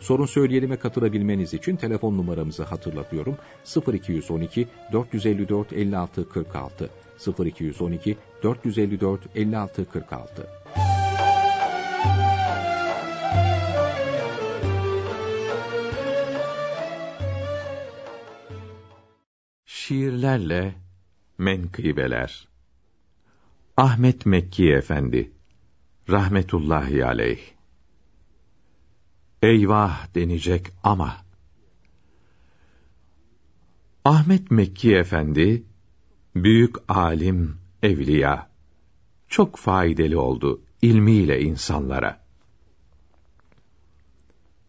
Sorun söyleyelime katılabilmeniz için telefon numaramızı hatırlatıyorum. 0212 454 56 46 0212 454 56 46 Şiirlerle menkıbeler. Ahmet Mekki Efendi rahmetullahi aleyh Eyvah denecek ama Ahmet Mekki Efendi büyük alim, evliya çok faydalı oldu ilmiyle insanlara.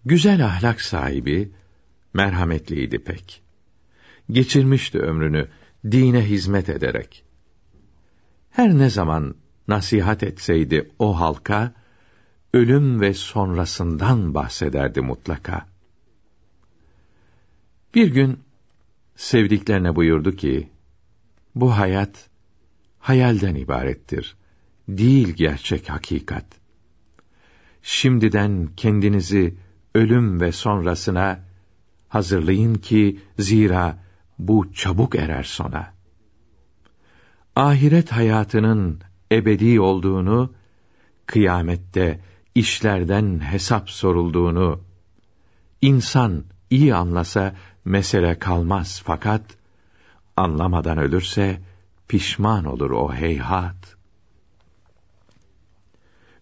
Güzel ahlak sahibi, merhametliydi pek. Geçirmişti ömrünü dine hizmet ederek. Her ne zaman nasihat etseydi o halka, ölüm ve sonrasından bahsederdi mutlaka. Bir gün sevdiklerine buyurdu ki, bu hayat hayalden ibarettir, değil gerçek hakikat. Şimdiden kendinizi ölüm ve sonrasına hazırlayın ki zira bu çabuk erer sona. Ahiret hayatının ebedi olduğunu, kıyamette işlerden hesap sorulduğunu, insan iyi anlasa mesele kalmaz fakat, anlamadan ölürse pişman olur o heyhat.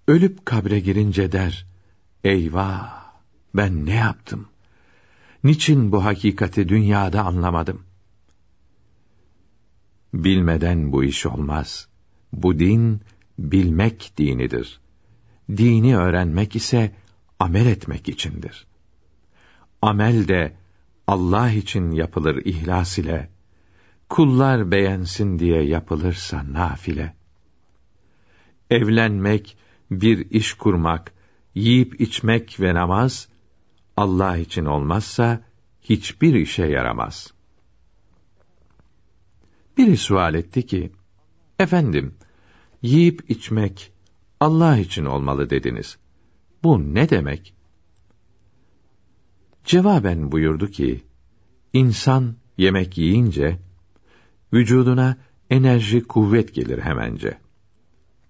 Ölüp kabre girince der, eyvah, ben ne yaptım? Niçin bu hakikati dünyada anlamadım? Bilmeden bu iş olmaz. Bu din, bilmek dinidir. Dini öğrenmek ise, amel etmek içindir. Amel de, Allah için yapılır ihlas ile, kullar beğensin diye yapılırsa nafile. Evlenmek, bir iş kurmak, yiyip içmek ve namaz, Allah için olmazsa, hiçbir işe yaramaz. Biri sual etti ki, Efendim, yiyip içmek Allah için olmalı dediniz. Bu ne demek? Cevaben buyurdu ki, insan yemek yiyince, vücuduna enerji kuvvet gelir hemence.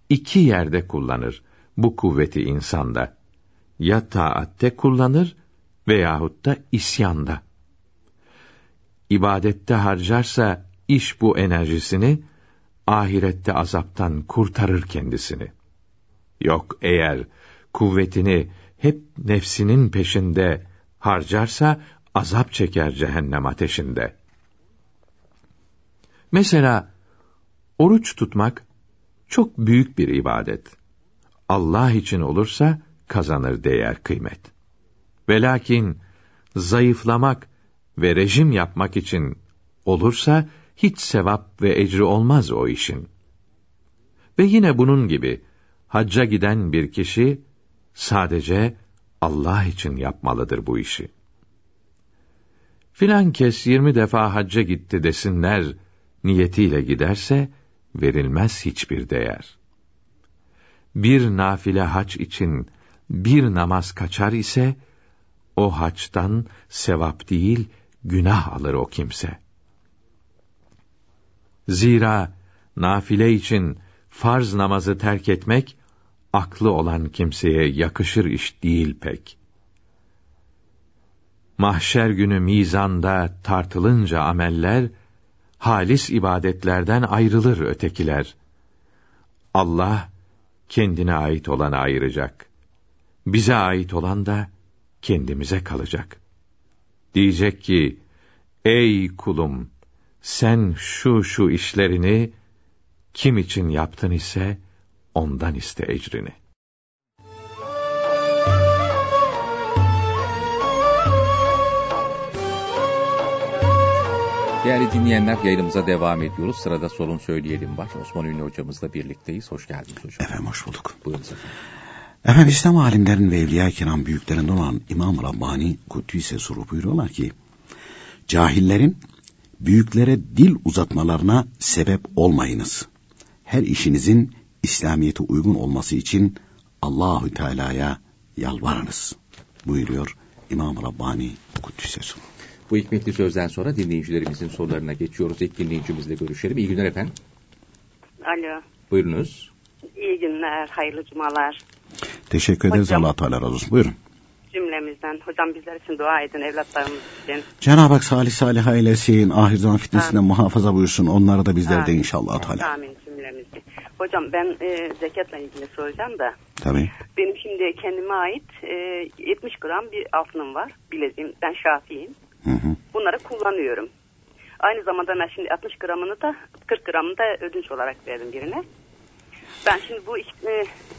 İki yerde kullanır bu kuvveti insanda. Ya taatte kullanır veyahut da isyanda. İbadette harcarsa iş bu enerjisini ahirette azaptan kurtarır kendisini. Yok eğer kuvvetini hep nefsinin peşinde harcarsa azap çeker cehennem ateşinde. Mesela oruç tutmak çok büyük bir ibadet. Allah için olursa kazanır değer kıymet. Ve lakin zayıflamak ve rejim yapmak için olursa hiç sevap ve ecri olmaz o işin. Ve yine bunun gibi hacca giden bir kişi sadece Allah için yapmalıdır bu işi. Filan kes yirmi defa hacca gitti desinler niyetiyle giderse verilmez hiçbir değer. Bir nafile haç için bir namaz kaçar ise o haçtan sevap değil günah alır o kimse. Zira nafile için farz namazı terk etmek aklı olan kimseye yakışır iş değil pek. Mahşer günü mizanda tartılınca ameller halis ibadetlerden ayrılır ötekiler. Allah kendine ait olanı ayıracak. Bize ait olan da kendimize kalacak. Diyecek ki: Ey kulum, sen şu şu işlerini kim için yaptın ise ondan iste ecrini. Değerli dinleyenler yayınımıza devam ediyoruz. Sırada sorun söyleyelim var. Osman Ünlü hocamızla birlikteyiz. Hoş geldiniz hocam. Efendim hoş bulduk. Buyurunuz efendim. Efendim İslam alimlerin ve evliya kiram büyüklerinden olan İmam Rabbani Kudüs'e soru buyuruyorlar ki cahillerin büyüklere dil uzatmalarına sebep olmayınız. Her işinizin İslamiyete uygun olması için Allahü Teala'ya yalvarınız buyuruyor İmam Rabbani Kuddüs'e. Bu hikmetli sözden sonra dinleyicilerimizin sorularına geçiyoruz. İlk dinleyicimizle görüşelim. İyi günler efendim. Alo. Buyurunuz. İyi günler, hayırlı cumalar Teşekkür ederiz. Allah Teala razı olsun. Buyurun. cümlemizden. Hocam bizler için dua edin, evlatlarımız için. Cenab-ı Hak salih salih eylesin, ahir zaman fitnesinden Amin. muhafaza buyursun. Onları da bizler de inşallah Teala. Amin. Hocam ben e, zekatla ilgili soracağım da. Tabii. Benim şimdi kendime ait e, 70 gram bir altınım var. Bileziğim. Ben şafiyim. Hı hı. Bunları kullanıyorum. Aynı zamanda ben şimdi 60 gramını da 40 gramını da ödünç olarak verdim birine. Ben şimdi bu e,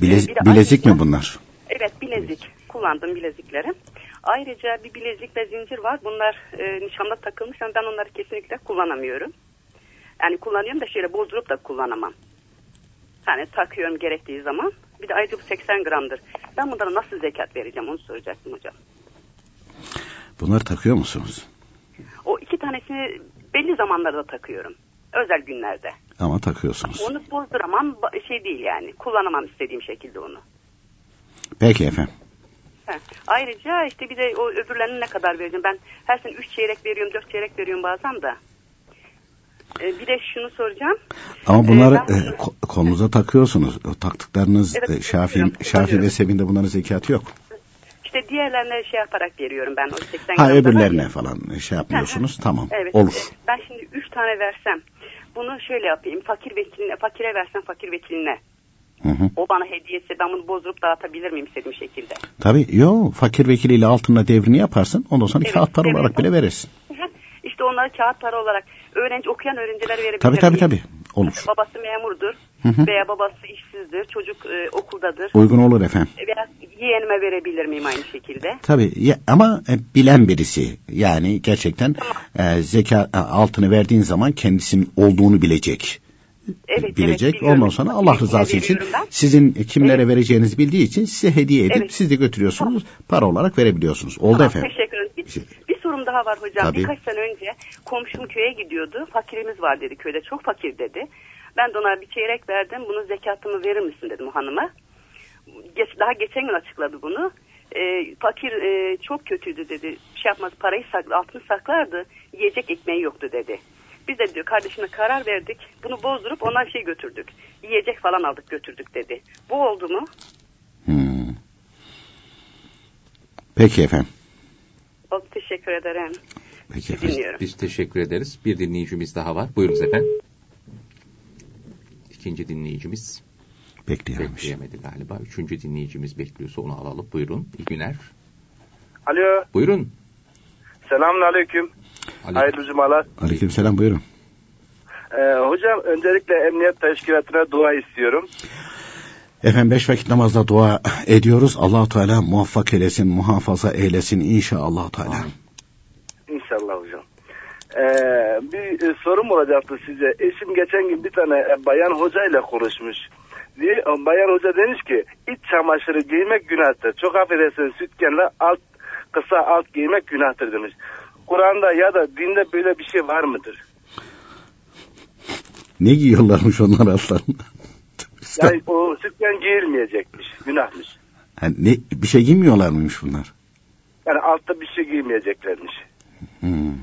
Bilez- bilezik ayrıca- mi bunlar? Evet bilezik. Kullandım bilezikleri. Ayrıca bir bilezik ve zincir var. Bunlar e, nişanda takılmış ama ben onları kesinlikle kullanamıyorum. Yani kullanıyorum da şöyle bozdurup da kullanamam. Yani takıyorum gerektiği zaman. Bir de ayrıca bu 80 gramdır. Ben bunlara nasıl zekat vereceğim onu soracaktım hocam. Bunları takıyor musunuz? O iki tanesini belli zamanlarda takıyorum. Özel günlerde. Ama takıyorsunuz. Onu bozduramam şey değil yani. Kullanamam istediğim şekilde onu. Peki efendim. He. Ayrıca işte bir de o öbürlerine ne kadar vereceğim? Ben her sene 3 çeyrek veriyorum, 4 çeyrek veriyorum bazen de. Ee, bir de şunu soracağım. Ama bunları Ee, ben- e, ko- kolunuza takıyorsunuz. O taktıklarınız Evet, e, Şafii, Şafii mezhebinde bunların zekatı yok. İşte diğerlerine şey yaparak veriyorum ben o 80 Ha öbürlerine var. falan e, şey yapmıyorsunuz. Tamam. Evet. Olur. e, Ben şimdi 3 tane versem bunu şöyle yapayım. Fakir vekiline, fakire versem fakir vekiline. Hı hı. O bana hediyesi ben bunu bozdurup dağıtabilir miyim istediğim şekilde? Tabii yo fakir vekiliyle altınla devrini yaparsın. Ondan sonra Evet, kağıt para evet. olarak bile verirsin. işte onları kağıt para olarak öğrenci okuyan öğrenciler verebilir Tabii tabii tabii. Olur. Babası memurdur Hı hı. veya babası işsizdir, çocuk e, okuldadır. Uygun olur efendim. Veya yeğenime verebilir miyim aynı şekilde? Tabii ya, ama e, bilen birisi yani gerçekten e, zeka e, altını verdiğin zaman kendisinin olduğunu bilecek. Evet, bilecek. evet. Ondan sonra Allah rızası için ben. sizin e, kimlere Evet. vereceğinizi bildiği için size hediye edip Evet. siz de götürüyorsunuz. Para olarak verebiliyorsunuz. Oldu Tamam, efendim. Teşekkür ederim. Bir, bir sorum daha var hocam. Tabii. Birkaç sene önce komşum köye gidiyordu. Fakirimiz var dedi köyde. Çok fakir dedi. Ben de ona bir çeyrek verdim. Bunun zekatımı verir misin dedim hanıma. Geç, daha geçen gün açıkladı bunu. Ee, fakir e, çok kötüydü dedi. Bir şey yapmaz parayı saklı, altını saklardı. Yiyecek ekmeği yoktu dedi. Biz de diyor kardeşime karar verdik. Bunu bozdurup ona şey götürdük. Yiyecek falan aldık götürdük dedi. Bu oldu mu? Hmm. Peki efendim. Teşekkür ederim. Peki. Dinliyorum. Biz teşekkür ederiz. Bir dinleyicimiz daha var. Buyurunuz efendim. İkinci dinleyicimiz Bekleyememiş. bekleyemedi galiba. Üçüncü dinleyicimiz bekliyorsa onu alalım. Buyurun. İyi günler. Alo, Buyurun. selamun aleyküm. Ali. Hayırlı cumalar. Aleykümselam buyurun. Ee, hocam öncelikle emniyet teşkilatına dua istiyorum. Efendim beş vakit namazda dua ediyoruz. allah Teala muvaffak eylesin, muhafaza eylesin inşallah Teala. İnşallah hocam. Ee, bir e, sorum olacaktı size. Eşim geçen gün bir tane e, bayan hocayla konuşmuş. Diye, e, bayan hoca demiş ki iç çamaşırı giymek günahtır. Çok affedersiniz sütyenle alt kısa alt giymek günahtır demiş. Kur'an'da ya da dinde böyle bir şey var mıdır? Ne giyiyorlarmış onlar aslan? Yani o sütyen giyilmeyecekmiş. Günahmış. Ha, ne, bir şey giymiyorlar mıymış bunlar? Yani altta bir şey giymeyeceklermiş. Hmm.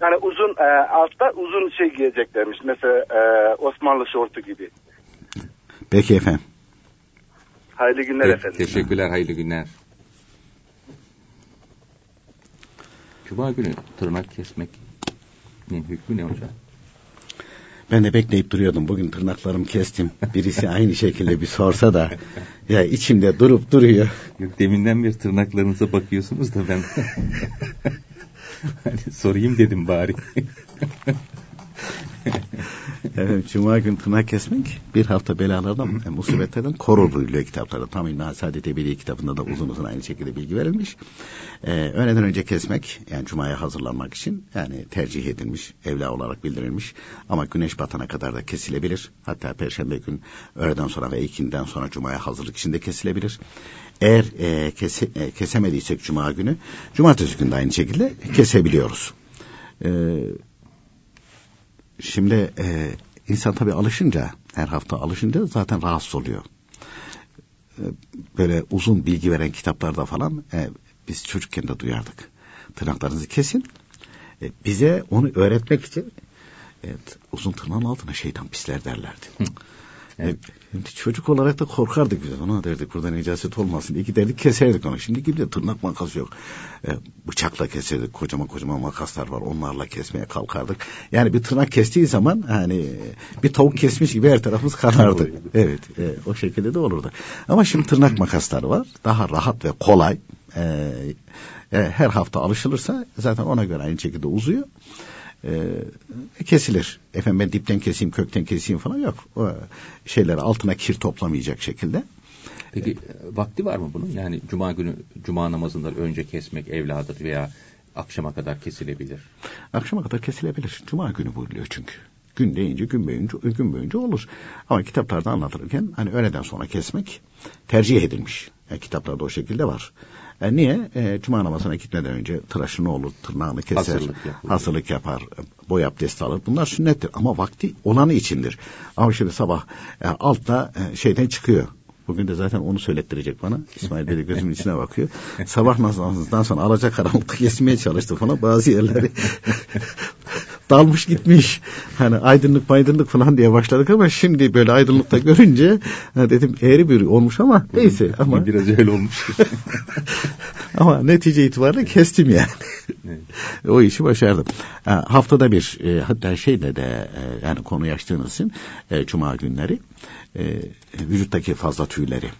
Yani uzun e, altta uzun şey giyeceklermiş. Mesela e, Osmanlı şortu gibi. Peki efendim. Hayırlı günler Evet, efendim. teşekkürler. Hayırlı günler. Cuma günü tırnak kesmek hükmü ne hocam? Ben de bekleyip duruyordum. Bugün tırnaklarımı kestim. Birisi aynı şekilde bir sorsa da ya içimde durup duruyor. Yok deminden beri tırnaklarınıza bakıyorsunuz da ben hani sorayım dedim bari. Evet, Cuma günü tırnak kesmek bir hafta belalardan, e, musibetlerden korur buyuruyor kitaplarda. Tam İlmi Saadet Ebedi kitabında da uzun uzun aynı şekilde bilgi verilmiş. Ee, öğleden önce kesmek, yani Cuma'ya hazırlanmak için yani tercih edilmiş, evla olarak bildirilmiş. Ama güneş batana kadar da kesilebilir. Hatta Perşembe gün öğleden sonra ve ikinden sonra Cuma'ya hazırlık için de kesilebilir. Eğer e, kese, e, kesemediysek Cuma günü, Cumartesi günü de aynı şekilde kesebiliyoruz. Ee, şimdi e, insan tabii alışınca, her hafta alışınca zaten rahatsız oluyor. E, böyle uzun bilgi veren kitaplarda falan e, biz çocukken de duyardık. Tırnaklarınızı kesin. E, bize onu öğretmek için evet, uzun tırnağın altına şeytan pisler derlerdi. Evet. Şimdi çocuk olarak da korkardık biz. Ona derdik buradan icaset olmasın diye giderdik keserdik onu. Şimdi gibi de tırnak makası yok. E, bıçakla keserdik. Kocaman kocaman makaslar var. Onlarla kesmeye kalkardık. Yani bir tırnak kestiği zaman hani bir tavuk kesmiş gibi her tarafımız kanardı. evet e, o şekilde de olurdu. Ama şimdi tırnak makasları var. Daha rahat ve kolay. E, e, her hafta alışılırsa zaten ona göre aynı şekilde uzuyor e, kesilir. Efendim ben dipten keseyim, kökten keseyim falan yok. O şeyler altına kir toplamayacak şekilde. Peki e, vakti var mı bunun? Yani cuma günü cuma namazından önce kesmek evladır veya akşama kadar kesilebilir. Akşama kadar kesilebilir. Cuma günü buyuruyor çünkü. Gün deyince gün boyunca, gün boyunca olur. Ama kitaplarda anlatılırken hani öğleden sonra kesmek tercih edilmiş. Yani kitaplarda o şekilde var. E, niye? E, Cuma namazına gitmeden önce tıraşını olur, tırnağını keser, hazırlık, hazırlık yapar, boy abdesti alır. Bunlar sünnettir ama vakti olanı içindir. Ama şimdi sabah e, altta e, şeyden çıkıyor. Bugün de zaten onu söylettirecek bana. İsmail Bey de gözümün içine bakıyor. Sabah namazından sonra alacak karanlıkta kesmeye çalıştı falan. Bazı yerleri dalmış gitmiş. Hani aydınlık aydınlık falan diye başladık ama şimdi böyle aydınlıkta görünce dedim eğri bir olmuş ama neyse ama biraz öyle olmuş. ama netice itibariyle kestim yani. o işi başardım. haftada bir e, hatta şeyle de e, yani konuyu açtığınız için e, cuma günleri vücuttaki fazla tüyleri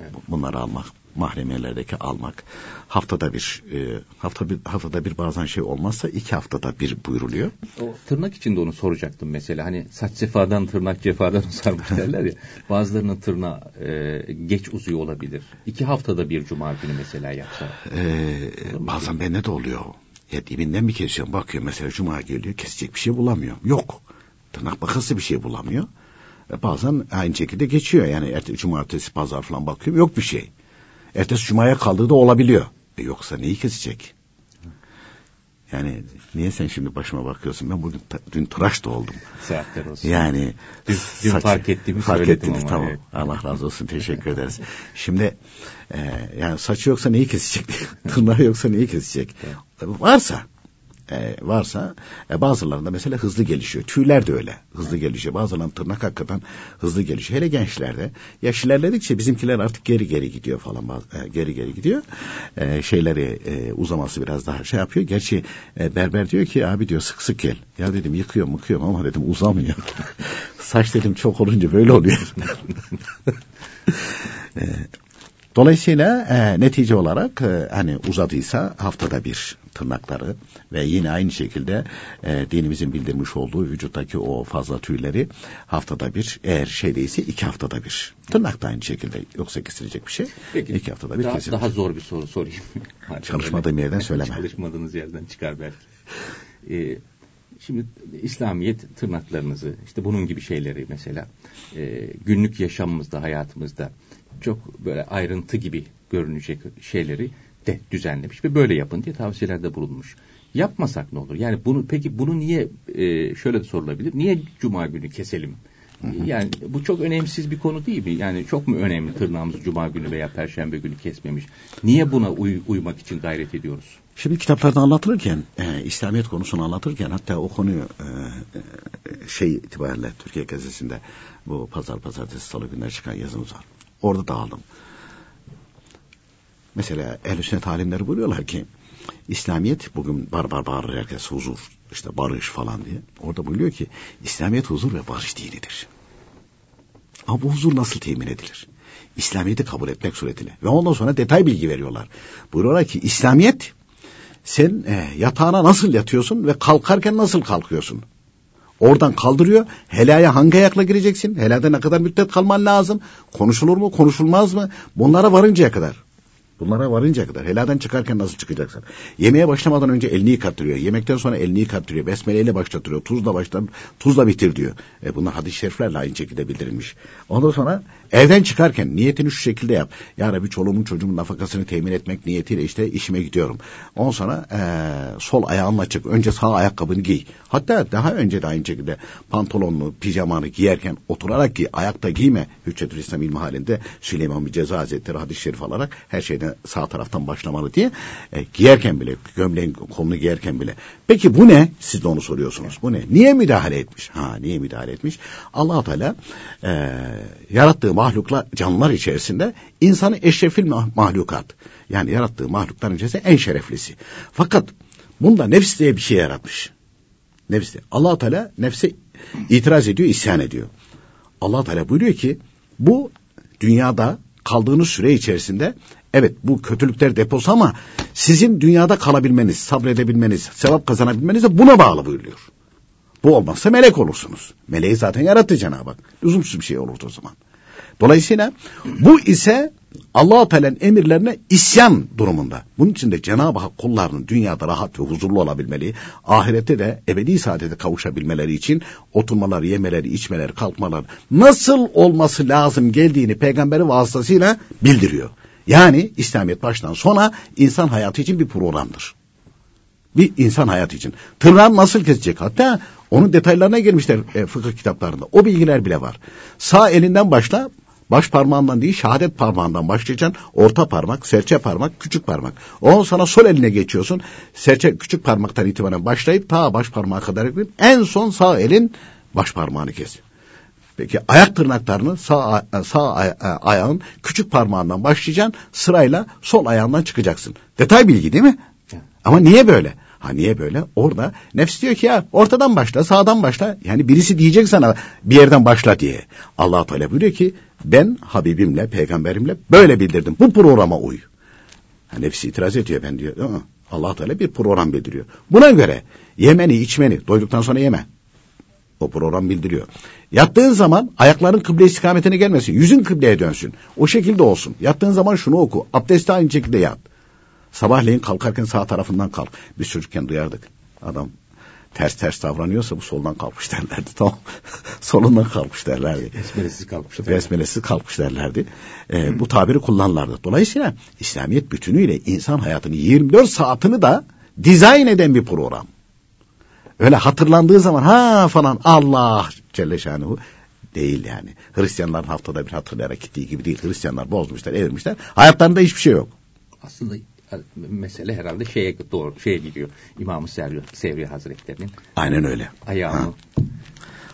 evet. bunları almak mahremiyelerdeki almak haftada bir e, hafta bir haftada bir bazen şey olmazsa iki haftada bir buyuruluyor. O tırnak için de onu soracaktım mesela hani saç sefadan tırnak cefadan sarmış derler ya bazılarının tırnağı e, geç uzuyor olabilir. İki haftada bir cuma günü mesela yapsa. Ee, bazen bende de oluyor. Ya dibinden mi kesiyorum bakıyor mesela cuma geliyor kesecek bir şey bulamıyor. Yok. Tırnak makası bir şey bulamıyor. E, bazen aynı şekilde geçiyor. Yani ertesi cumartesi pazar falan bakıyorum yok bir şey. Ertesi cumaya kaldığı da olabiliyor. E yoksa neyi kesecek? Yani niye sen şimdi başıma bakıyorsun? Ben bugün dün tıraş da oldum. Saatler olsun. Yani dün, dün saç, fark ettiğimi fark ettiniz ama. tamam. Evet. Allah razı olsun. Teşekkür ederiz. Şimdi e, yani saçı yoksa neyi kesecek? Tırnağı yoksa neyi kesecek? Varsa e, varsa e, bazılarında mesela hızlı gelişiyor. Tüyler de öyle hızlı gelişiyor. Bazılarının tırnak hakikaten hızlı gelişiyor. Hele gençlerde yaş ilerledikçe bizimkiler artık geri geri gidiyor falan. E, geri geri gidiyor. E, şeyleri e, uzaması biraz daha şey yapıyor. Gerçi e, berber diyor ki abi diyor sık sık gel. Ya dedim yıkıyorum yıkıyorum ama dedim uzamıyor. Saç dedim çok olunca böyle oluyor. e, Dolayısıyla e, netice olarak e, hani uzadıysa haftada bir tırnakları ve yine aynı şekilde e, dinimizin bildirmiş olduğu vücuttaki o fazla tüyleri haftada bir eğer şeydeyse iki haftada bir. Tırnak da aynı şekilde yoksa kesilecek bir şey. Peki, iki haftada bir daha, kesilir. Daha zor bir soru sorayım. Çalışmadığım yerden söyleme. Çalışmadığınız yerden çıkar belki. Ee, Şimdi İslamiyet tırnaklarınızı işte bunun gibi şeyleri mesela e, günlük yaşamımızda hayatımızda çok böyle ayrıntı gibi görünecek şeyleri de düzenlemiş ve böyle yapın diye tavsiyelerde bulunmuş. Yapmasak ne olur? Yani bunu peki bunu niye e, şöyle de sorulabilir. Niye cuma günü keselim? Yani bu çok önemsiz bir konu değil mi? Yani çok mu önemli tırnağımızı cuma günü veya perşembe günü kesmemiş? Niye buna uy uymak için gayret ediyoruz? Şimdi kitaplarda anlatılırken, e, İslamiyet konusunu anlatırken hatta o konuyu e, e, şey itibariyle Türkiye gazetesinde bu pazar pazartesi salı günler çıkan yazımız var. Orada dağıldım. Mesela ehl sünnet alimleri buyuruyorlar ki İslamiyet bugün bar bar bağırır herkes huzur işte barış falan diye. Orada buyuruyor ki İslamiyet huzur ve barış dinidir. Ama bu huzur nasıl temin edilir? İslamiyet'i kabul etmek suretiyle. Ve ondan sonra detay bilgi veriyorlar. Buyuruyorlar ki İslamiyet sen e, yatağına nasıl yatıyorsun ve kalkarken nasıl kalkıyorsun? Oradan kaldırıyor. Helaya hangi ayakla gireceksin? Helada ne kadar müddet kalman lazım? Konuşulur mu, konuşulmaz mı? Bunlara varıncaya kadar. Bunlara varıncaya kadar. Heladan çıkarken nasıl çıkacaksın? Yemeğe başlamadan önce elini yıkattırıyor. Yemekten sonra elini yıkattırıyor. Besmeleyle başlatıyor. Tuzla başlar, tuzla bitir diyor. E bunlar hadis-i şeriflerle aynı şekilde bildirilmiş. Ondan sonra evden çıkarken niyetini şu şekilde yap. Ya Rabbi çoluğumun çocuğumun nafakasını temin etmek niyetiyle işte işime gidiyorum. Ondan sonra e, sol ayağınla çık. Önce sağ ayakkabını giy. Hatta daha önce de aynı şekilde pantolonunu, pijamanı giyerken oturarak giy. Ayakta giyme. Hüccetül İslam ilmi halinde Süleyman bir ceza hazretleri hadis-i şerif alarak her şeyden sağ taraftan başlamalı diye e, giyerken bile gömleğin kolunu giyerken bile. Peki bu ne? Siz de onu soruyorsunuz. Bu ne? Niye müdahale etmiş? Ha niye müdahale etmiş? allah Teala e, yarattığı mahluklar canlılar içerisinde insanı eşrefil mahlukat. Yani yarattığı mahlukların içerisinde en şereflisi. Fakat bunda nefs diye bir şey yaratmış. Nefs diye. allah Teala nefse itiraz ediyor, isyan ediyor. allah Teala buyuruyor ki bu dünyada kaldığınız süre içerisinde evet bu kötülükler deposu ama sizin dünyada kalabilmeniz, sabredebilmeniz, sevap kazanabilmeniz de buna bağlı buyuruyor. Bu olmazsa melek olursunuz. Meleği zaten yarattı Cenab-ı Hak. Lüzumsuz bir şey olurdu o zaman. Dolayısıyla bu ise allah Teala'nın emirlerine isyan durumunda. Bunun için de Cenab-ı Hak kullarının dünyada rahat ve huzurlu olabilmeli, ahirette de ebedi saadete kavuşabilmeleri için oturmaları, yemeleri, içmeleri, kalkmaları nasıl olması lazım geldiğini peygamberi vasıtasıyla bildiriyor. Yani İslamiyet baştan sona insan hayatı için bir programdır. Bir insan hayatı için. Tırnağı nasıl kesecek? Hatta onun detaylarına girmişler e, fıkıh kitaplarında. O bilgiler bile var. Sağ elinden başla baş parmağından değil şehadet parmağından başlayacaksın. Orta parmak, serçe parmak, küçük parmak. O sana sol eline geçiyorsun. Serçe küçük parmaktan itibaren başlayıp ta baş parmağa kadar gidip en son sağ elin baş parmağını kes. Peki ayak tırnaklarını sağ, sağ ayağın küçük parmağından başlayacaksın. Sırayla sol ayağından çıkacaksın. Detay bilgi değil mi? Ama niye böyle? Ha niye böyle? Orada nefs diyor ki ya ortadan başla, sağdan başla. Yani birisi diyecek sana bir yerden başla diye. Allah Teala buyuruyor ki ben Habibimle, peygamberimle böyle bildirdim. Bu programa uy. Ha, nefsi itiraz ediyor ben diyor. Allah Teala bir program bildiriyor. Buna göre yemeni, içmeni, doyduktan sonra yeme. O program bildiriyor. Yattığın zaman ayakların kıble istikametine gelmesin. Yüzün kıbleye dönsün. O şekilde olsun. Yattığın zaman şunu oku. Abdesti aynı şekilde yat. Sabahleyin kalkarken sağ tarafından kalk. Biz çocukken duyardık. Adam ters ters davranıyorsa bu soldan kalkmış derlerdi. Tamam. Solundan kalkmış derlerdi. Besmelesiz kalkmış. Besmelesiz kalkmış derlerdi. Ee, bu tabiri kullanırlardı. Dolayısıyla İslamiyet bütünüyle insan hayatını 24 saatini de dizayn eden bir program. Öyle hatırlandığı zaman ha falan Allah Celle Şanuhu değil yani. Hristiyanların haftada bir hatırlayarak gittiği gibi değil. Hristiyanlar bozmuşlar, evirmişler. Hayatlarında hiçbir şey yok. Aslında mesele herhalde şeye doğru şeye gidiyor. İmam-ı Sevri, Sevri Hazretleri'nin. Aynen öyle. Ayağını ha.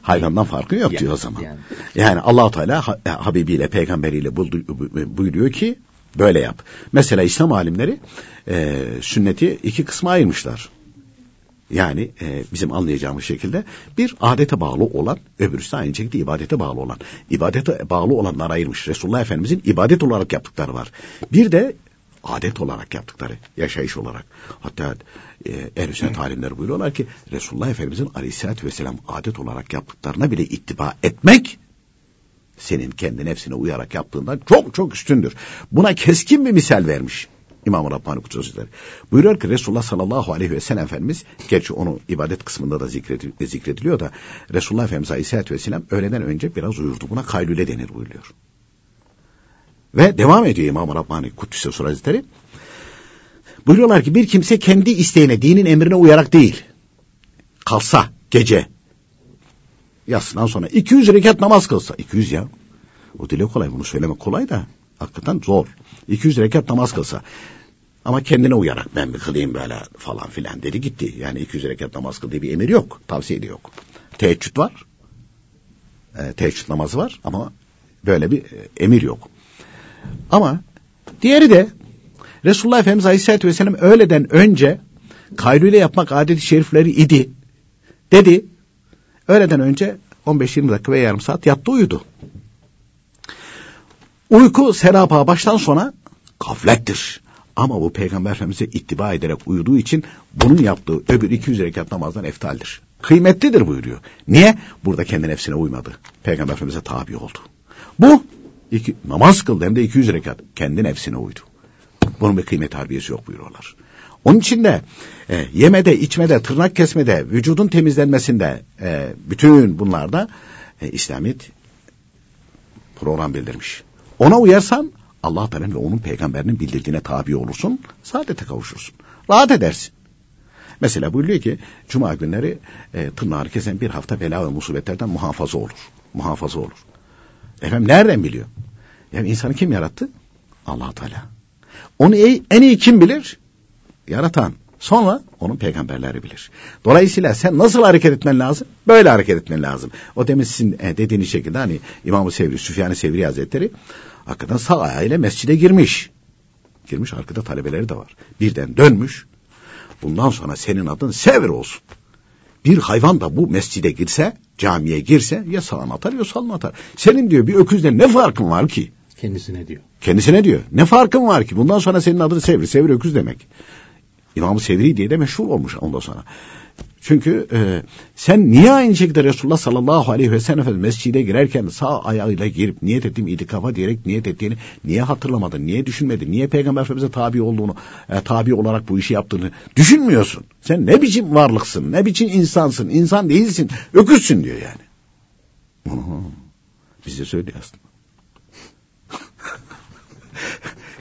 hayvandan farkı yok yani, diyor o zaman. Yani, yani allah Teala Habibiyle, peygamberiyle buyuruyor ki böyle yap. Mesela İslam alimleri e, sünneti iki kısma ayırmışlar. Yani e, bizim anlayacağımız şekilde bir adete bağlı olan, öbürüsü aynı şekilde ibadete bağlı olan. İbadete bağlı olanlar ayırmış. Resulullah Efendimizin ibadet olarak yaptıkları var. Bir de adet olarak yaptıkları, yaşayış olarak. Hatta e, ehl sünnet alimleri buyuruyorlar ki Resulullah Efendimizin aleyhissalatü vesselam adet olarak yaptıklarına bile ittiba etmek senin kendi nefsine uyarak yaptığından çok çok üstündür. Buna keskin bir misal vermiş. İmam-ı Rabbani Kutsu Buyuruyor ki Resulullah sallallahu aleyhi ve sellem Efendimiz, gerçi onu ibadet kısmında da zikrediliyor da Resulullah Efendimiz aleyhissalatü vesselam öğleden önce biraz uyurdu. Buna kaylule denir buyuruyor. Ve devam ediyor İmam-ı Rabbani Kuddüs'e Sur Hazretleri. Buyuruyorlar ki bir kimse kendi isteğine, dinin emrine uyarak değil, kalsa gece, yatsından sonra 200 rekat namaz kılsa, 200 ya, o dile kolay bunu söylemek kolay da hakikaten zor. 200 rekat namaz kılsa. Ama kendine uyarak ben bir kılayım böyle falan filan dedi gitti. Yani 200 rekat namaz kıl diye bir emir yok. Tavsiye de yok. Teheccüd var. E, teheccüd namazı var ama böyle bir e, emir yok. Ama diğeri de Resulullah Efendimiz Aleyhisselatü Vesselam öğleden önce kaylule yapmak adeti şerifleri idi. Dedi. Öğleden önce 15-20 dakika ve yarım saat yattı uyudu. Uyku serapa baştan sona gaflettir. Ama bu Peygamber Efendimiz'e ittiba ederek uyuduğu için bunun yaptığı öbür 200 rekat namazdan eftaldir. Kıymetlidir buyuruyor. Niye? Burada kendi nefsine uymadı. Peygamber Efendimiz'e tabi oldu. Bu iki, namaz kıldı hem de 200 rekat. Kendi nefsine uydu. Bunun bir kıymet harbiyesi yok buyuruyorlar. Onun için de e, yemede, içmede, tırnak kesmede, vücudun temizlenmesinde e, bütün bunlarda e, İslamiyet program bildirmiş. Ona uyarsan Allah Teala ve onun peygamberinin bildirdiğine tabi olursun, saadete kavuşursun. Rahat edersin. Mesela buyuruyor ki cuma günleri e, tırnağını kesen bir hafta bela ve musibetlerden muhafaza olur. Muhafaza olur. Efendim nereden biliyor? Yani insanı kim yarattı? allah Teala. Onu en iyi kim bilir? Yaratan. Sonra onun peygamberleri bilir. Dolayısıyla sen nasıl hareket etmen lazım? Böyle hareket etmen lazım. O demin sizin e, dediğiniz şekilde hani İmam-ı Sevri, Süfyan-ı Sevri Hazretleri hakikaten sağ ayağıyla mescide girmiş. Girmiş arkada talebeleri de var. Birden dönmüş. Bundan sonra senin adın Sevr olsun. Bir hayvan da bu mescide girse, camiye girse ya sağına atar ya soluna atar. Senin diyor bir öküzle ne farkın var ki? Kendisine diyor. Kendisine diyor. Ne farkın var ki? Bundan sonra senin adın Sevri. Sevri öküz demek. İmam-ı Sevri diye de meşhur olmuş ondan sonra. Çünkü e, sen niye aynı şekilde Resulullah sallallahu aleyhi ve sellem mescide girerken sağ ayağıyla girip niyet ettiğim itikafa diyerek niyet ettiğini niye hatırlamadın, niye düşünmedin, niye Peygamber Efendimiz'e tabi olduğunu, e, tabi olarak bu işi yaptığını düşünmüyorsun. Sen ne biçim varlıksın, ne biçim insansın, insan değilsin, öküzsün diyor yani. Bize söylüyor aslında.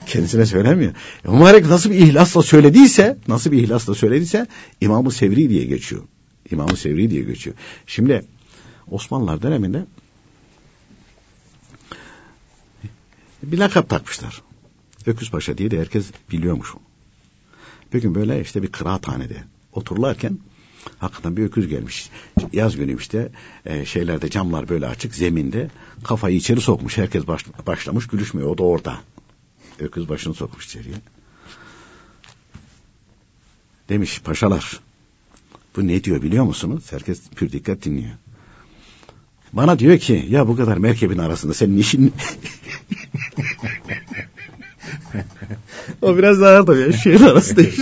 Kendisine söylemiyor. E, mübarek nasıl bir ihlasla söylediyse, nasıl bir ihlasla söylediyse İmam-ı Sevri diye geçiyor. İmam-ı Sevri diye geçiyor. Şimdi Osmanlılar döneminde bir lakap takmışlar. Öküz Paşa diye de herkes biliyormuş. Bir gün böyle işte bir kıraathanede otururlarken hakikaten bir öküz gelmiş. Yaz günü işte e, şeylerde camlar böyle açık zeminde kafayı içeri sokmuş. Herkes baş, başlamış gülüşmüyor. O da orada. Öküz başını sokmuş içeriye. Demiş paşalar. Bu ne diyor biliyor musunuz? Herkes pür dikkat dinliyor. Bana diyor ki ya bu kadar merkebin arasında senin işin o biraz daha tabii şehir arasında iş.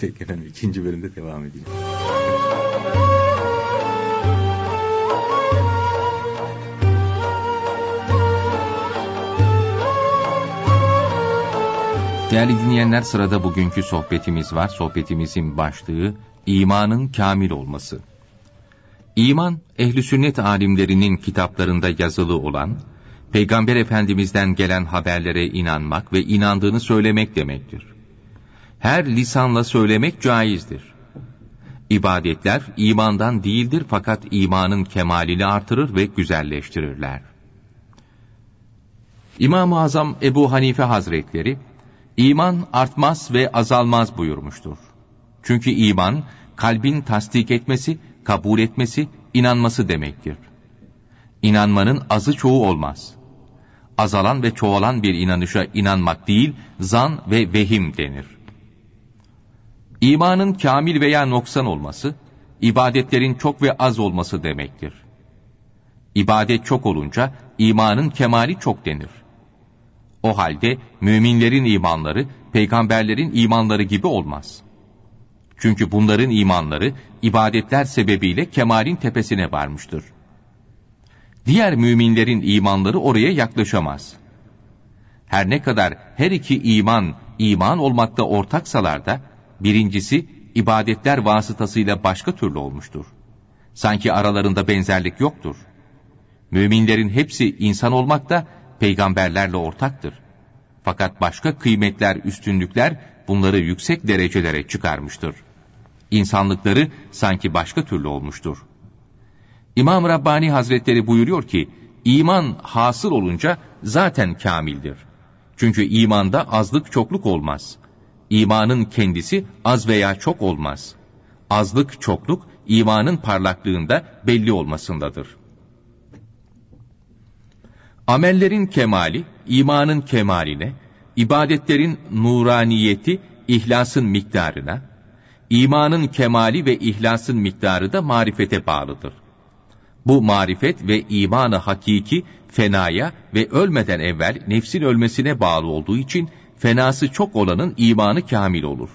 Peki efendim ikinci bölümde devam edelim. Değerli dinleyenler sırada bugünkü sohbetimiz var. Sohbetimizin başlığı imanın kamil olması. İman, ehli sünnet alimlerinin kitaplarında yazılı olan, Peygamber Efendimiz'den gelen haberlere inanmak ve inandığını söylemek demektir. Her lisanla söylemek caizdir. İbadetler imandan değildir fakat imanın kemalini artırır ve güzelleştirirler. İmam-ı Azam Ebu Hanife Hazretleri, İman artmaz ve azalmaz buyurmuştur. Çünkü iman, kalbin tasdik etmesi, kabul etmesi, inanması demektir. İnanmanın azı çoğu olmaz. Azalan ve çoğalan bir inanışa inanmak değil, zan ve vehim denir. İmanın kamil veya noksan olması, ibadetlerin çok ve az olması demektir. İbadet çok olunca, imanın kemali çok denir. O halde müminlerin imanları peygamberlerin imanları gibi olmaz. Çünkü bunların imanları ibadetler sebebiyle kemalin tepesine varmıştır. Diğer müminlerin imanları oraya yaklaşamaz. Her ne kadar her iki iman iman olmakta ortaksalar da birincisi ibadetler vasıtasıyla başka türlü olmuştur. Sanki aralarında benzerlik yoktur. Müminlerin hepsi insan olmakta peygamberlerle ortaktır. Fakat başka kıymetler, üstünlükler bunları yüksek derecelere çıkarmıştır. İnsanlıkları sanki başka türlü olmuştur. İmam Rabbani Hazretleri buyuruyor ki, iman hasıl olunca zaten kamildir. Çünkü imanda azlık çokluk olmaz. İmanın kendisi az veya çok olmaz. Azlık çokluk imanın parlaklığında belli olmasındadır. Amellerin kemali, imanın kemaline, ibadetlerin nuraniyeti, ihlasın miktarına, imanın kemali ve ihlasın miktarı da marifete bağlıdır. Bu marifet ve imanı hakiki, fenaya ve ölmeden evvel nefsin ölmesine bağlı olduğu için, fenası çok olanın imanı kamil olur.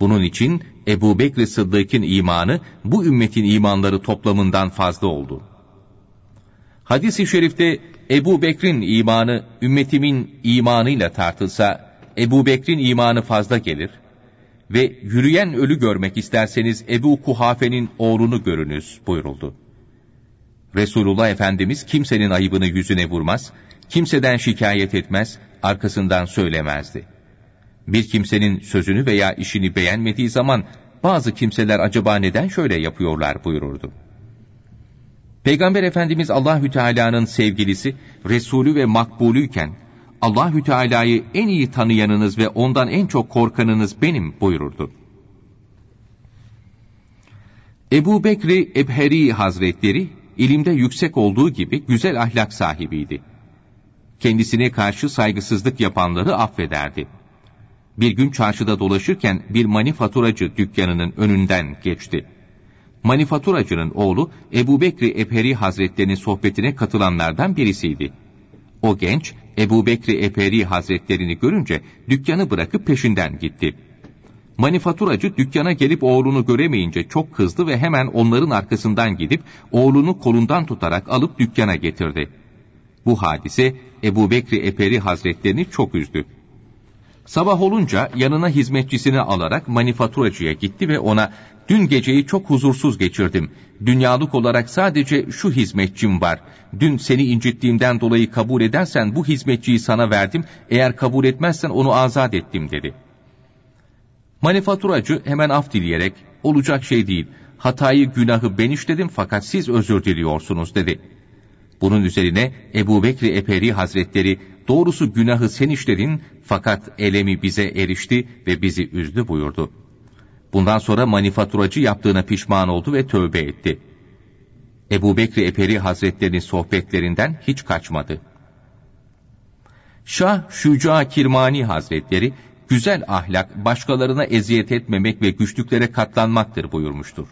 Bunun için Ebu Bekr Sıddık'ın imanı bu ümmetin imanları toplamından fazla oldu. Hadis-i şerifte Ebu Bekr'in imanı ümmetimin imanıyla tartılsa Ebu Bekr'in imanı fazla gelir ve yürüyen ölü görmek isterseniz Ebu Kuhafe'nin oğlunu görünüz buyuruldu. Resulullah Efendimiz kimsenin ayıbını yüzüne vurmaz, kimseden şikayet etmez, arkasından söylemezdi. Bir kimsenin sözünü veya işini beğenmediği zaman bazı kimseler acaba neden şöyle yapıyorlar buyururdu. Peygamber Efendimiz Allahü Teala'nın sevgilisi, Resulü ve makbulüyken Allahü Teala'yı en iyi tanıyanınız ve ondan en çok korkanınız benim buyururdu. Ebu Bekri Ebheri Hazretleri ilimde yüksek olduğu gibi güzel ahlak sahibiydi. Kendisine karşı saygısızlık yapanları affederdi. Bir gün çarşıda dolaşırken bir manifaturacı dükkanının önünden geçti. Manifaturacının oğlu Ebu Bekri Eperi Hazretlerinin sohbetine katılanlardan birisiydi. O genç Ebu Bekri Eperi Hazretlerini görünce dükkanı bırakıp peşinden gitti. Manifaturacı dükkana gelip oğlunu göremeyince çok kızdı ve hemen onların arkasından gidip oğlunu kolundan tutarak alıp dükkana getirdi. Bu hadise Ebu Bekri Eperi Hazretlerini çok üzdü. Sabah olunca yanına hizmetçisini alarak manifaturacıya gitti ve ona dün geceyi çok huzursuz geçirdim. Dünyalık olarak sadece şu hizmetçim var. Dün seni incittiğimden dolayı kabul edersen bu hizmetçiyi sana verdim. Eğer kabul etmezsen onu azat ettim dedi. Manifaturacı hemen af dileyerek olacak şey değil. Hatayı günahı ben işledim fakat siz özür diliyorsunuz dedi. Bunun üzerine Ebu Bekri Eperi Hazretleri doğrusu günahı sen işledin fakat elemi bize erişti ve bizi üzdü buyurdu. Bundan sonra manifaturacı yaptığına pişman oldu ve tövbe etti. Ebu Bekri Eperi Hazretlerinin sohbetlerinden hiç kaçmadı. Şah Şüca Kirmani Hazretleri, güzel ahlak başkalarına eziyet etmemek ve güçlüklere katlanmaktır buyurmuştur.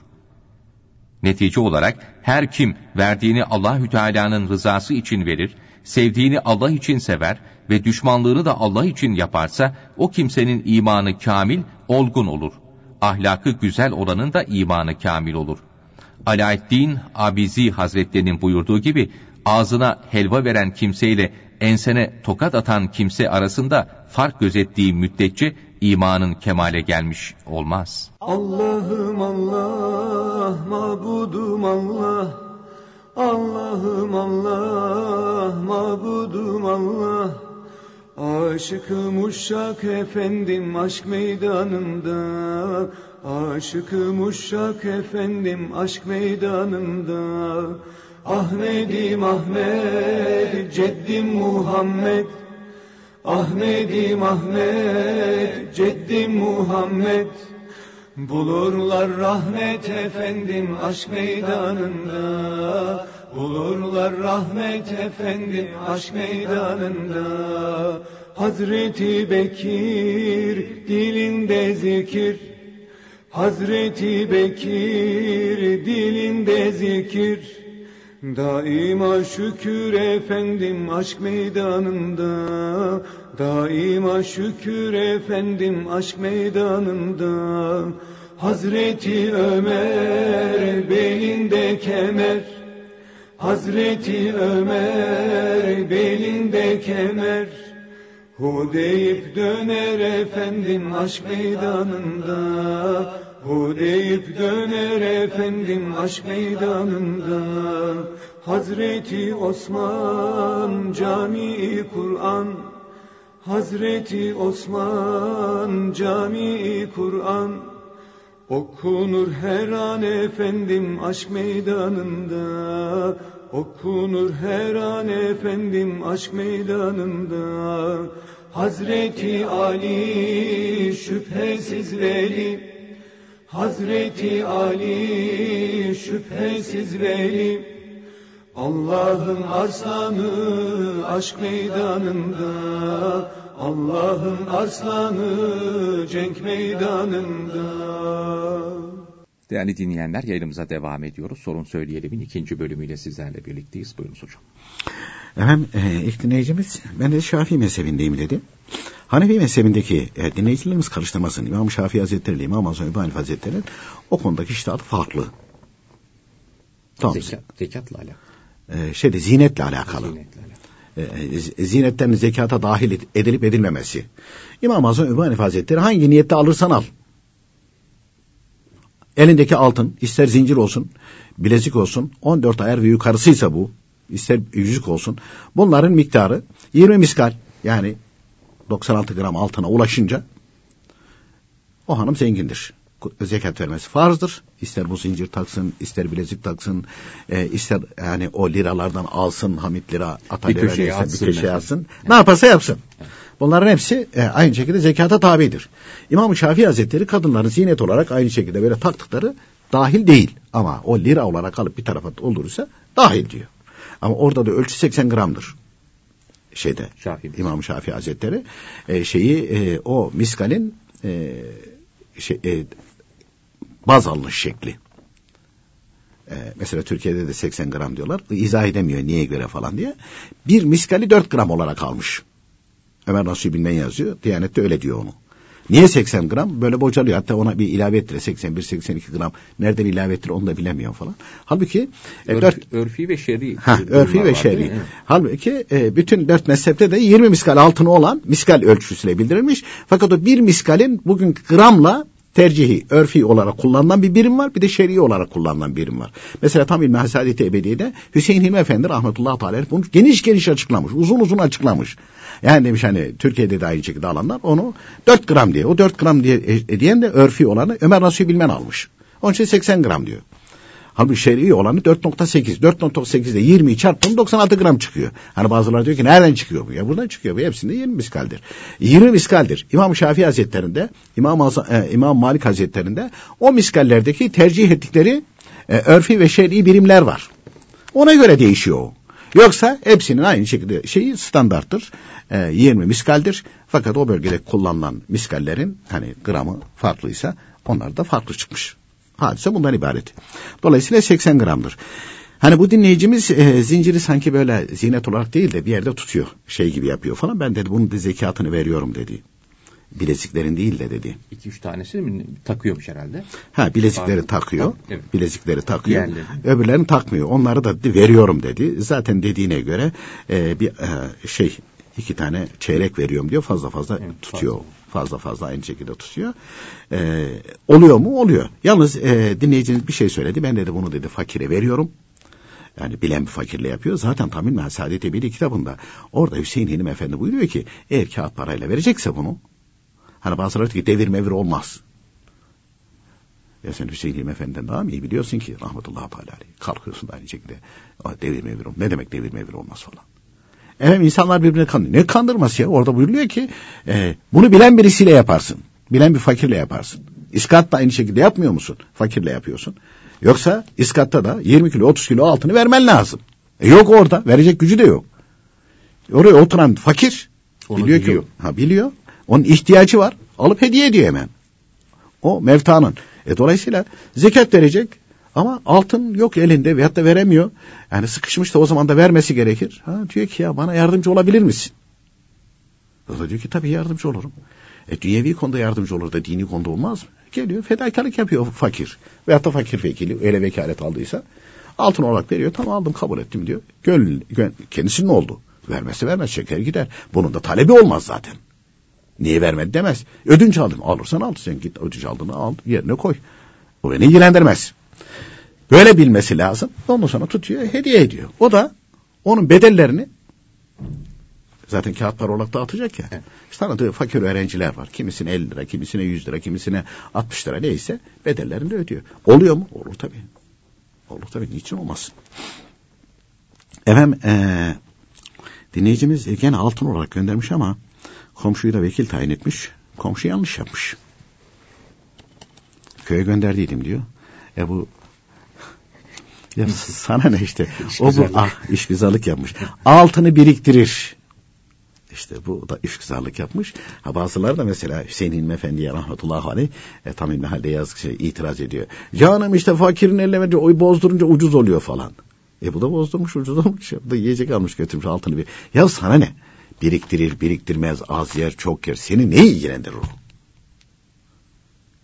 Netice olarak her kim verdiğini Allahü Teala'nın rızası için verir, sevdiğini Allah için sever ve düşmanlığını da Allah için yaparsa o kimsenin imanı kamil, olgun olur. Ahlakı güzel olanın da imanı kamil olur. Alaeddin Abizi Hazretlerinin buyurduğu gibi ağzına helva veren kimseyle ensene tokat atan kimse arasında fark gözettiği müddetçe imanın kemale gelmiş olmaz. Allah'ım Allah, mabudum Allah, Allah'ım Allah, mabudum Allah, Aşıkım uşak efendim aşk meydanında, Aşıkım uşak efendim aşk meydanında, Ahmedim Ahmet, Ceddim Muhammed, Ahmedim Ahmet, Ceddim Muhammed, Bulurlar rahmet efendim aşk meydanında, Bulurlar rahmet efendim aşk meydanında, Hazreti Bekir dilinde zikir, Hazreti Bekir dilinde zikir, Daima şükür efendim aşk meydanında. Daima şükür efendim aşk meydanında. Hazreti Ömer belinde kemer. Hazreti Ömer belinde kemer. Hu deyip döner efendim aşk meydanında Hu deyip döner efendim aşk meydanında. Hazreti Osman cami Kur'an. Hazreti Osman cami Kur'an. Okunur her an efendim aşk meydanında. Okunur her an efendim aşk meydanında. Hazreti Ali şüphesiz veli Hazreti Ali şüphesiz veli Allah'ın arslanı aşk meydanında Allah'ın arslanı cenk meydanında Değerli dinleyenler yayınımıza devam ediyoruz. Sorun Söyleyelim'in ikinci bölümüyle sizlerle birlikteyiz. Buyurunuz hocam. Efendim e, ilk dinleyicimiz ben de Şafii mezhebindeyim dedi. Hanefi mezhebindeki e, dinleyicilerimiz karıştırmasın. İmam Şafii Hazretleri ile İmam Azam İbn Hazretleri'nin o konudaki iştihatı farklı. Tamam. Zekat, zekatla alakalı. E, şeyde zinetle alakalı. Zinetle alakalı. E, zinetlerin zekata dahil edilip edilmemesi. İmam Azam İbn Hazretleri hangi niyette alırsan al. Elindeki altın ister zincir olsun, bilezik olsun, 14 ayar ve yukarısıysa bu, ister yüzük olsun. Bunların miktarı 20 miskal yani 96 gram altına ulaşınca o hanım zengindir. Zekat vermesi farzdır. İster bu zincir taksın, ister bilezik taksın, e, ister yani o liralardan alsın, hamit lira atalya bir köşeye atsın. Bir köşeye atsın. Ne yaparsa yapsın. Bunların hepsi e, aynı şekilde zekata tabidir. İmam-ı Şafii Hazretleri kadınların zinet olarak aynı şekilde böyle taktıkları dahil değil. Ama o lira olarak alıp bir tarafa olursa dahil diyor. Ama orada da ölçü 80 gramdır. Şeyde Şafii. İmam Şafii Hazretleri e, şeyi e, o miskalin e, şey, e, baz alınış şekli. E, mesela Türkiye'de de 80 gram diyorlar. İzah edemiyor niye göre falan diye. Bir miskali 4 gram olarak almış. Ömer Nasuhi Bilmen yazıyor. Diyanette öyle diyor onu. Niye 80 gram? Böyle bocalıyor. Hatta ona bir ilave ettir. 81-82 gram. Nereden ilave ettir onu da bilemiyor falan. Halbuki e, Örf, dört, örfi ve şer'i. Ha, örfi ve şer'i. Halbuki e, bütün dört mezhepte de 20 miskal altını olan miskal ölçüsüyle bildirilmiş. Fakat o bir miskalin bugün gramla tercihi, örfi olarak kullanılan bir birim var. Bir de şer'i olarak kullanılan bir birim var. Mesela tam İlmi Hasadeti Ebediye'de Hüseyin Hilmi Efendi rahmetullahi teala bunu geniş geniş açıklamış. Uzun uzun açıklamış. Yani demiş hani Türkiye'de de aynı şekilde alanlar onu 4 gram diye. O 4 gram diye e, diyen de örfi olanı Ömer Nasuhi Bilmen almış. Onun için 80 gram diyor. Halbuki şer'i olanı 4.8. 4.8 ile 20'yi çarptım 96 gram çıkıyor. Hani bazıları diyor ki nereden çıkıyor bu? Ya buradan çıkıyor bu. Hepsinde 20 miskaldir. 20 miskaldir. İmam Şafii Hazretlerinde, İmam, e, İmam Malik Hazretlerinde o miskallerdeki tercih ettikleri e, örfi ve şer'i birimler var. Ona göre değişiyor o. Yoksa hepsinin aynı şekilde şeyi standarttır. E, 20 miskaldir. Fakat o bölgede kullanılan miskallerin hani gramı farklıysa onlar da farklı çıkmış. Hadise bundan ibaret. Dolayısıyla 80 gramdır. Hani bu dinleyicimiz e, zinciri sanki böyle zinet olarak değil de bir yerde tutuyor. Şey gibi yapıyor falan. Ben dedi bunun da zekatını veriyorum dedi. Bileziklerin değil de dedi. İki üç tanesi mi takıyormuş herhalde? Ha bilezikleri Pardon. takıyor. Evet. Bilezikleri takıyor. Diğerleri. Öbürlerini takmıyor. Onları da veriyorum dedi. Zaten dediğine göre e, bir e, şey iki tane çeyrek veriyorum diyor. Fazla fazla evet, tutuyor. Fazla fazla fazla aynı şekilde tutuyor. Ee, oluyor mu? Oluyor. Yalnız e, dinleyiciniz bir şey söyledi. Ben dedi bunu dedi fakire veriyorum. Yani bilen bir fakirle yapıyor. Zaten Tamim Saadet Ebedi kitabında orada Hüseyin Hilim Efendi buyuruyor ki eğer kağıt parayla verecekse bunu hani bazıları ki devir mevir olmaz. Ya sen Hüseyin Hilim Efendi'den daha mı iyi biliyorsun ki rahmetullahi teala kalkıyorsun da aynı şekilde devir mevir olmaz. Ne demek devir mevir olmaz falan. Efendim insanlar birbirini kandırıyor. Ne kandırması ya? Orada buyuruluyor ki e, bunu bilen birisiyle yaparsın. Bilen bir fakirle yaparsın. İskat da aynı şekilde yapmıyor musun? Fakirle yapıyorsun. Yoksa iskatta da 20 kilo 30 kilo altını vermen lazım. E yok orada. Verecek gücü de yok. Oraya oturan fakir Onu biliyor, biliyor ki ha biliyor. Onun ihtiyacı var. Alıp hediye ediyor hemen. O mevtanın. E dolayısıyla zekat verecek. Ama altın yok elinde veyahut da veremiyor. Yani sıkışmış da o zaman da vermesi gerekir. Ha, diyor ki ya bana yardımcı olabilir misin? O da diyor ki tabii yardımcı olurum. E dünyevi konuda yardımcı olur da dini konuda olmaz mı? Geliyor fedakarlık yapıyor fakir. Veyahut da fakir vekili öyle vekalet aldıysa. Altın olarak veriyor tamam aldım kabul ettim diyor. Gönül, gön, kendisinin oldu. Vermezse vermez şeker gider. Bunun da talebi olmaz zaten. Niye vermedi demez. Ödünç aldım. Alırsan al. Sen git ödünç aldığını al yerine koy. O beni ilgilendirmez. Böyle bilmesi lazım. Ondan sonra tutuyor, hediye ediyor. O da onun bedellerini zaten kağıtlar olarak dağıtacak ya. Evet. İşte tanıdığı fakir öğrenciler var. Kimisine 50 lira, kimisine 100 lira, kimisine 60 lira neyse bedellerini de ödüyor. Oluyor mu? Olur tabii. Olur tabii. Niçin olmasın? Efendim ee, dinleyicimiz gene altın olarak göndermiş ama komşuyu da vekil tayin etmiş. Komşu yanlış yapmış. Köye gönderdiydim diyor. E bu ya sana ne işte. o bu ah işgüzarlık yapmış. Altını biriktirir. İşte bu da işgüzarlık yapmış. Ha bazıları da mesela Hüseyin İlmi Efendi'ye rahmetullahi aleyh e, tam İlmi halde yazık şey, itiraz ediyor. Canım işte fakirin verince oy bozdurunca ucuz oluyor falan. E bu da bozdurmuş ucuz olmuş. Bu da yiyecek almış götürmüş altını bir. Ya sana ne? Biriktirir, biriktirmez, az yer, çok yer. Seni ne ilgilendirir o?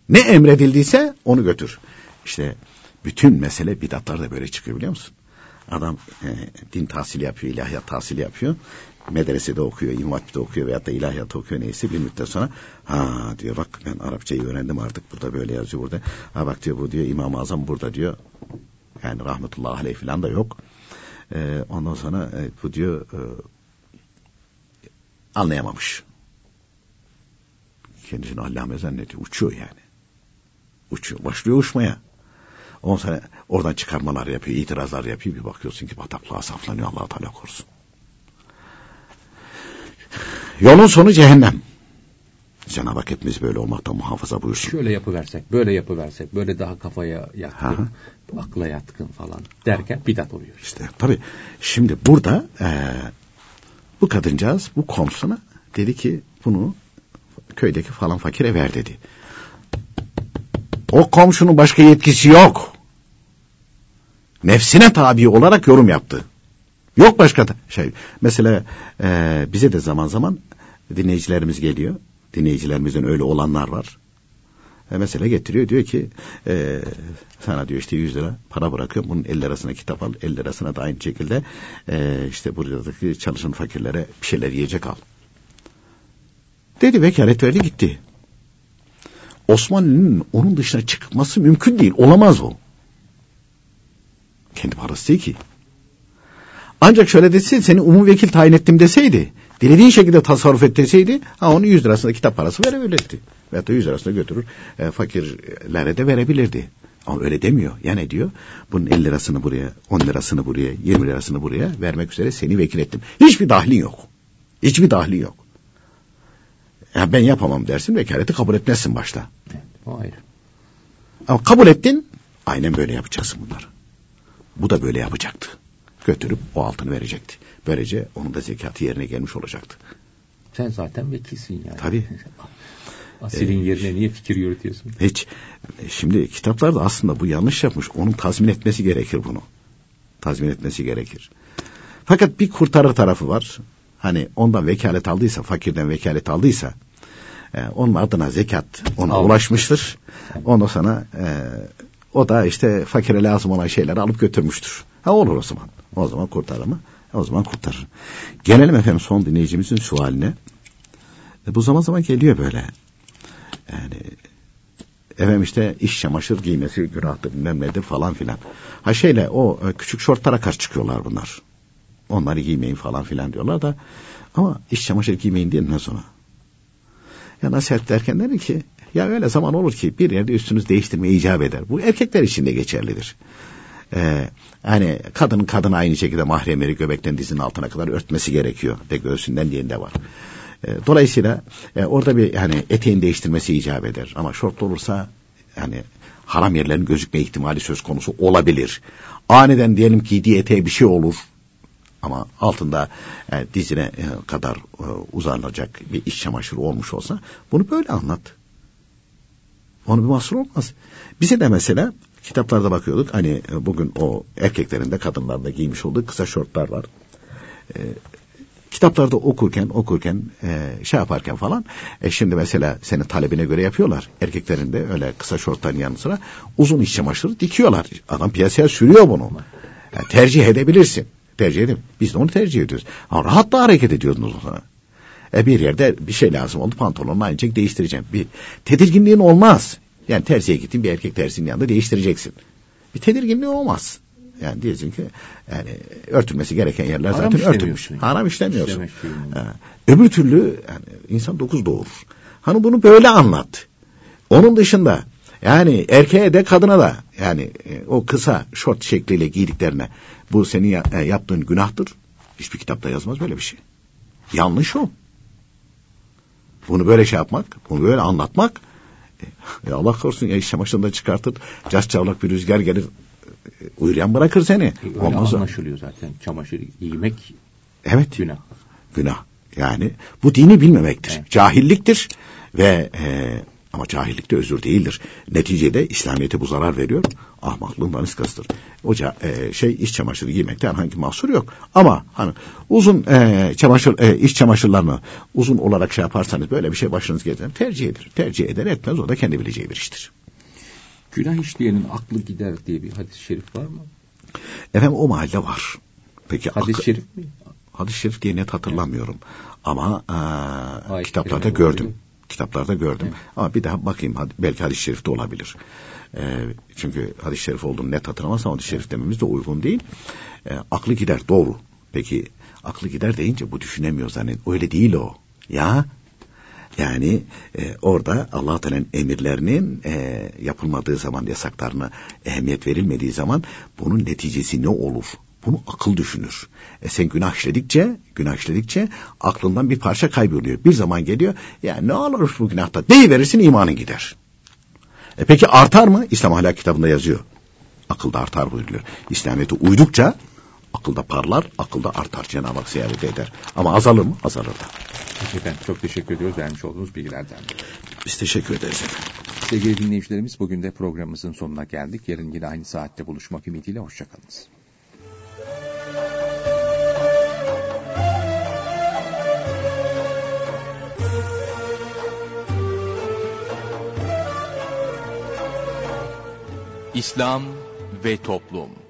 Ne emredildiyse onu götür. İşte bütün mesele bidatlar da böyle çıkıyor biliyor musun? Adam e, din tahsili yapıyor, ilahiyat tahsili yapıyor. Medresede okuyor, imam okuyor veyahut da ilahiyat okuyor neyse bir müddet sonra ha diyor bak ben Arapçayı öğrendim artık burada böyle yazıyor burada. Ha bak diyor bu diyor İmam-ı Azam burada diyor. Yani rahmetullahi aleyh falan da yok. E, ondan sonra e, bu diyor e, anlayamamış. Kendisini allame zannediyor. Uçuyor yani. Uçuyor. Başlıyor uçmaya. Ondan sonra oradan çıkarmalar yapıyor, itirazlar yapıyor. Bir bakıyorsun ki bataklığa saflanıyor allah Teala korusun. Yolun sonu cehennem. Cenab-ı Hak hepimiz böyle olmaktan muhafaza buyursun. Şöyle yapıversek, böyle yapıversek, böyle daha kafaya yatkın, Aha. akla yatkın falan derken bidat oluyor. İşte tabii şimdi burada e, bu kadıncağız bu komşuna dedi ki bunu köydeki falan fakire ver dedi. O komşunun başka yetkisi yok. Nefsine tabi olarak yorum yaptı. Yok başka da şey. Mesela e, bize de zaman zaman dinleyicilerimiz geliyor. Dinleyicilerimizden öyle olanlar var. E, mesela getiriyor diyor ki e, sana diyor işte 100 lira para bırakıyor. Bunun 50 lirasına kitap al. 50 lirasına da aynı şekilde e, işte buradaki çalışan fakirlere bir şeyler yiyecek al. Dedi vekalet verdi gitti. Osmanlı'nın onun dışına çıkması mümkün değil. Olamaz o. Kendi parası değil ki. Ancak şöyle deseydi seni umum vekil tayin ettim deseydi dilediğin şekilde tasarruf et deseydi ha onun 100 lirasında kitap parası verebilirdi. Veyahut da 100 lirasını götürür e, fakirlere de verebilirdi. Ama öyle demiyor. Ya ne diyor? Bunun 50 lirasını buraya, 10 lirasını buraya, 20 lirasını buraya vermek üzere seni vekil ettim. Hiçbir dahlin yok. Hiçbir dahlin yok. Ya ben yapamam dersin vekaleti kabul etmezsin başta. Evet, o ayrı. Ama kabul ettin aynen böyle yapacaksın bunları. Bu da böyle yapacaktı. Götürüp o altını verecekti. Böylece onun da zekatı yerine gelmiş olacaktı. Sen zaten vekilsin yani. Tabii. Asilin yerine niye fikir yürütüyorsun? Hiç. E, Şimdi kitaplarda aslında bu yanlış yapmış. Onun tazmin etmesi gerekir bunu. Tazmin etmesi gerekir. Fakat bir kurtarır tarafı var. Hani ondan vekalet aldıysa, fakirden vekalet aldıysa e, onun adına zekat ona Almıştır. ulaşmıştır. Ondan sonra e, o da işte fakire lazım olan şeyleri alıp götürmüştür. Ha olur o zaman. O zaman kurtarır mı? O zaman kurtarır. Gelelim efendim son dinleyicimizin sualine. E, bu zaman zaman geliyor böyle. Yani efendim işte iş çamaşır giymesi günahtır bilmem nedir falan filan. Ha şeyle o e, küçük şortlara karşı çıkıyorlar bunlar. Onları giymeyin falan filan diyorlar da ama iş çamaşır giymeyin diyelim sonra. Ya nasihat derken dedi ki ya öyle zaman olur ki bir yerde üstünüz değiştirmeye icap eder. Bu erkekler için de geçerlidir. Ee, hani kadın kadın aynı şekilde mahremleri göbekten dizinin altına kadar örtmesi gerekiyor. De göğsünden diyende var. Ee, dolayısıyla e, orada bir yani eteğin değiştirmesi icap eder. Ama şortlu olursa yani haram yerlerin gözükme ihtimali söz konusu olabilir. Aniden diyelim ki giydiği eteğe bir şey olur. Ama altında e, dizine e, kadar e, uzanacak bir iç çamaşırı olmuş olsa bunu böyle anlat. Onu bir mahsur olmaz. Bize de mesela kitaplarda bakıyorduk. Hani e, bugün o erkeklerin de kadınların da giymiş olduğu kısa şortlar var. E, kitaplarda okurken okurken e, şey yaparken falan e, şimdi mesela senin talebine göre yapıyorlar. Erkeklerin de öyle kısa şortların yanı sıra uzun iç çamaşırı dikiyorlar. Adam piyasaya sürüyor bunu. Yani tercih edebilirsin. Tercih edin. Biz de onu tercih ediyoruz. Ama rahat da hareket ediyorsunuz o. E bir yerde bir şey lazım oldu pantolonunu aynı değiştireceğim. Bir tedirginliğin olmaz. Yani terziye gittin bir erkek terzinin yanında değiştireceksin. Bir tedirginliği olmaz. Yani diyeceksin ki yani örtülmesi gereken yerler Haram zaten örtülmüş. yani. Haram işlemiyorsun. Şeyini. Ha. Öbür türlü yani insan dokuz doğurur. Hani bunu böyle anlat. Onun dışında yani erkeğe de kadına da yani e, o kısa şort şekliyle giydiklerine bu senin e, yaptığın günahtır. Hiçbir kitapta yazmaz böyle bir şey. Yanlış o. Bunu böyle şey yapmak, bunu böyle anlatmak e, Allah korusun ya iş çamaşırını da çıkartır. Cas çavlak bir rüzgar gelir e, uyuyan bırakır seni. Öyle Olmaz anlaşılıyor zaten. Çamaşır giymek Evet. günah. Günah. Yani bu dini bilmemektir. Evet. Cahilliktir ve e, Ama cahillik de özür değildir. Neticede İslamiyet'e bu zarar veriyor. Ahmaklığın daniskasıdır. Oca e, şey iç çamaşırı giymekte herhangi mahsur yok. Ama hani uzun e, çamaşır e, iç çamaşırlarını uzun olarak şey yaparsanız böyle bir şey başınız gelir. Tercih eder. Tercih eder etmez o da kendi bileceği bir iştir. Günah işleyenin aklı gider diye bir hadis-i şerif var mı? Efendim o mahalle var. Peki hadis-i şerif mi? Hadis-i şerif diye net hatırlamıyorum. Ama e, kitaplarda gördüm. Kitaplarda gördüm. Evet. Ama bir daha bakayım hadi- belki hadis-i şerifte olabilir. E, çünkü hadis-i şerif olduğunu net hatırlamazsam hadis-i şerif dememiz de uygun değil. E, aklı gider doğru. Peki aklı gider deyince bu düşünemiyor zannet. Öyle değil o. Ya yani e, orada allah Teala'nın emirlerinin e, yapılmadığı zaman yasaklarına ehemmiyet verilmediği zaman bunun neticesi ne olur? Bunu akıl düşünür. E sen günah işledikçe, günah işledikçe aklından bir parça kayboluyor. Bir zaman geliyor, ya ne olur bu günahta deyiverirsin imanın gider. E peki artar mı? İslam ahlak kitabında yazıyor. Akılda artar buyuruyor. İslamiyet'e uydukça akılda parlar, akılda artar. Cenab-ı Hak ziyaret eder. Ama azalır mı? Azalır da. Peki efendim çok teşekkür ediyoruz vermiş olduğunuz bilgilerden. Biz teşekkür ederiz efendim. Sevgili dinleyicilerimiz bugün de programımızın sonuna geldik. Yarın yine aynı saatte buluşmak ümidiyle hoşçakalınız. İslam ve Toplum